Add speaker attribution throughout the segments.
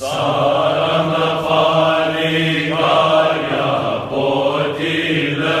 Speaker 1: Saranda Pali Karya Potile.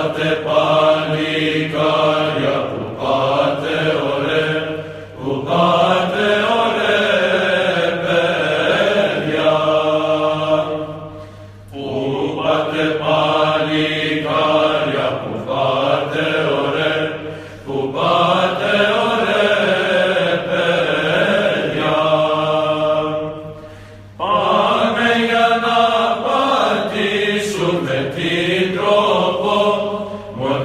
Speaker 1: pate panica ia pate ore pate ore peria pate panica ia pate ore pate ore peria pame ia na pati dropo